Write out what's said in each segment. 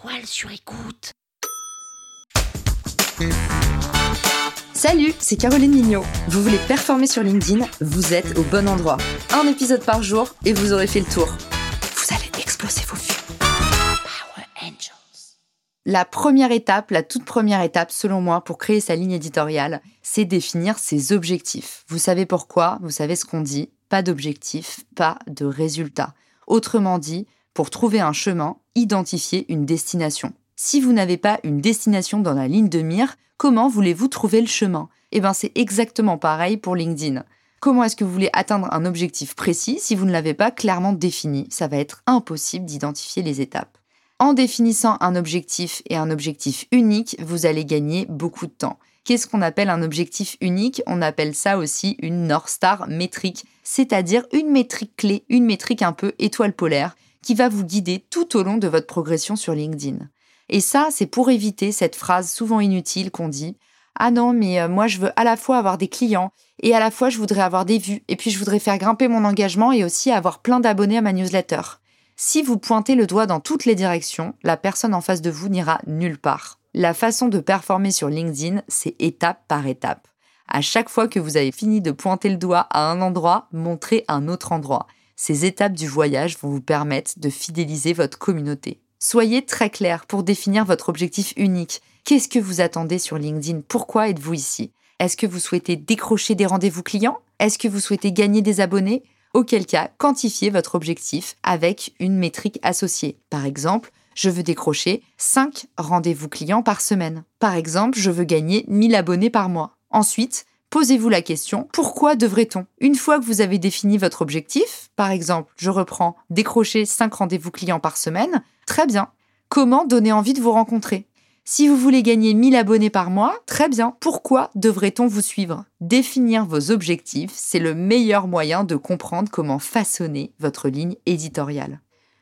toile sur écoute. Salut, c'est Caroline Mignot. Vous voulez performer sur LinkedIn Vous êtes au bon endroit. Un épisode par jour et vous aurez fait le tour. Vous allez exploser vos vues. Power Angels. La première étape, la toute première étape selon moi pour créer sa ligne éditoriale, c'est définir ses objectifs. Vous savez pourquoi Vous savez ce qu'on dit Pas d'objectif, pas de résultat. Autrement dit, pour trouver un chemin, identifier une destination. Si vous n'avez pas une destination dans la ligne de mire, comment voulez-vous trouver le chemin? Eh bien, c'est exactement pareil pour LinkedIn. Comment est-ce que vous voulez atteindre un objectif précis si vous ne l'avez pas clairement défini? Ça va être impossible d'identifier les étapes. En définissant un objectif et un objectif unique, vous allez gagner beaucoup de temps. Qu'est-ce qu'on appelle un objectif unique? On appelle ça aussi une North Star métrique, c'est-à-dire une métrique clé, une métrique un peu étoile polaire, qui va vous guider tout au long de votre progression sur LinkedIn. Et ça, c'est pour éviter cette phrase souvent inutile qu'on dit Ah non, mais euh, moi je veux à la fois avoir des clients et à la fois je voudrais avoir des vues et puis je voudrais faire grimper mon engagement et aussi avoir plein d'abonnés à ma newsletter. Si vous pointez le doigt dans toutes les directions, la personne en face de vous n'ira nulle part. La façon de performer sur LinkedIn, c'est étape par étape. À chaque fois que vous avez fini de pointer le doigt à un endroit, montrez un autre endroit. Ces étapes du voyage vont vous permettre de fidéliser votre communauté. Soyez très clair pour définir votre objectif unique. Qu'est-ce que vous attendez sur LinkedIn? Pourquoi êtes-vous ici? Est-ce que vous souhaitez décrocher des rendez-vous clients? Est-ce que vous souhaitez gagner des abonnés? Auquel cas, quantifiez votre objectif avec une métrique associée. Par exemple, je veux décrocher 5 rendez-vous clients par semaine. Par exemple, je veux gagner 1000 abonnés par mois. Ensuite, posez-vous la question, pourquoi devrait-on? Une fois que vous avez défini votre objectif, par exemple, je reprends décrocher 5 rendez-vous clients par semaine, très bien. Comment donner envie de vous rencontrer? Si vous voulez gagner 1000 abonnés par mois, très bien. Pourquoi devrait-on vous suivre? Définir vos objectifs, c'est le meilleur moyen de comprendre comment façonner votre ligne éditoriale.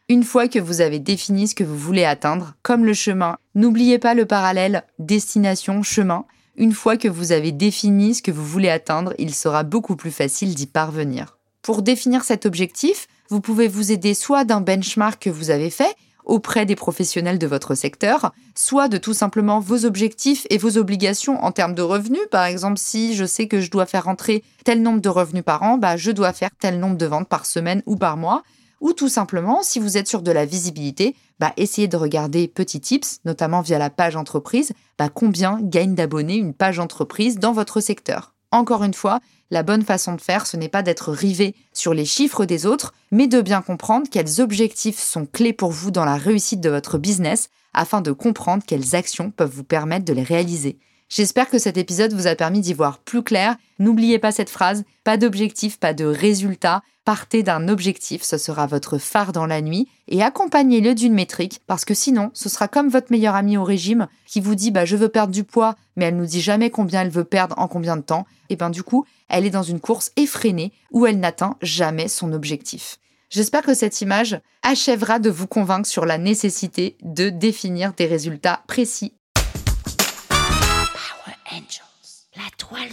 Une fois que vous avez défini ce que vous voulez atteindre, comme le chemin, n'oubliez pas le parallèle destination-chemin. Une fois que vous avez défini ce que vous voulez atteindre, il sera beaucoup plus facile d'y parvenir. Pour définir cet objectif, vous pouvez vous aider soit d'un benchmark que vous avez fait auprès des professionnels de votre secteur, soit de tout simplement vos objectifs et vos obligations en termes de revenus. Par exemple, si je sais que je dois faire rentrer tel nombre de revenus par an, bah, je dois faire tel nombre de ventes par semaine ou par mois. Ou tout simplement, si vous êtes sur de la visibilité, bah, essayez de regarder petits tips, notamment via la page entreprise, bah, combien gagne d'abonnés une page entreprise dans votre secteur. Encore une fois, la bonne façon de faire, ce n'est pas d'être rivé sur les chiffres des autres, mais de bien comprendre quels objectifs sont clés pour vous dans la réussite de votre business afin de comprendre quelles actions peuvent vous permettre de les réaliser. J'espère que cet épisode vous a permis d'y voir plus clair. N'oubliez pas cette phrase, pas d'objectif, pas de résultat. Partez d'un objectif, ce sera votre phare dans la nuit, et accompagnez-le d'une métrique, parce que sinon, ce sera comme votre meilleure amie au régime qui vous dit bah, je veux perdre du poids, mais elle nous dit jamais combien elle veut perdre en combien de temps. Et bien du coup, elle est dans une course effrénée où elle n'atteint jamais son objectif. J'espère que cette image achèvera de vous convaincre sur la nécessité de définir des résultats précis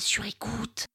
sur écoute.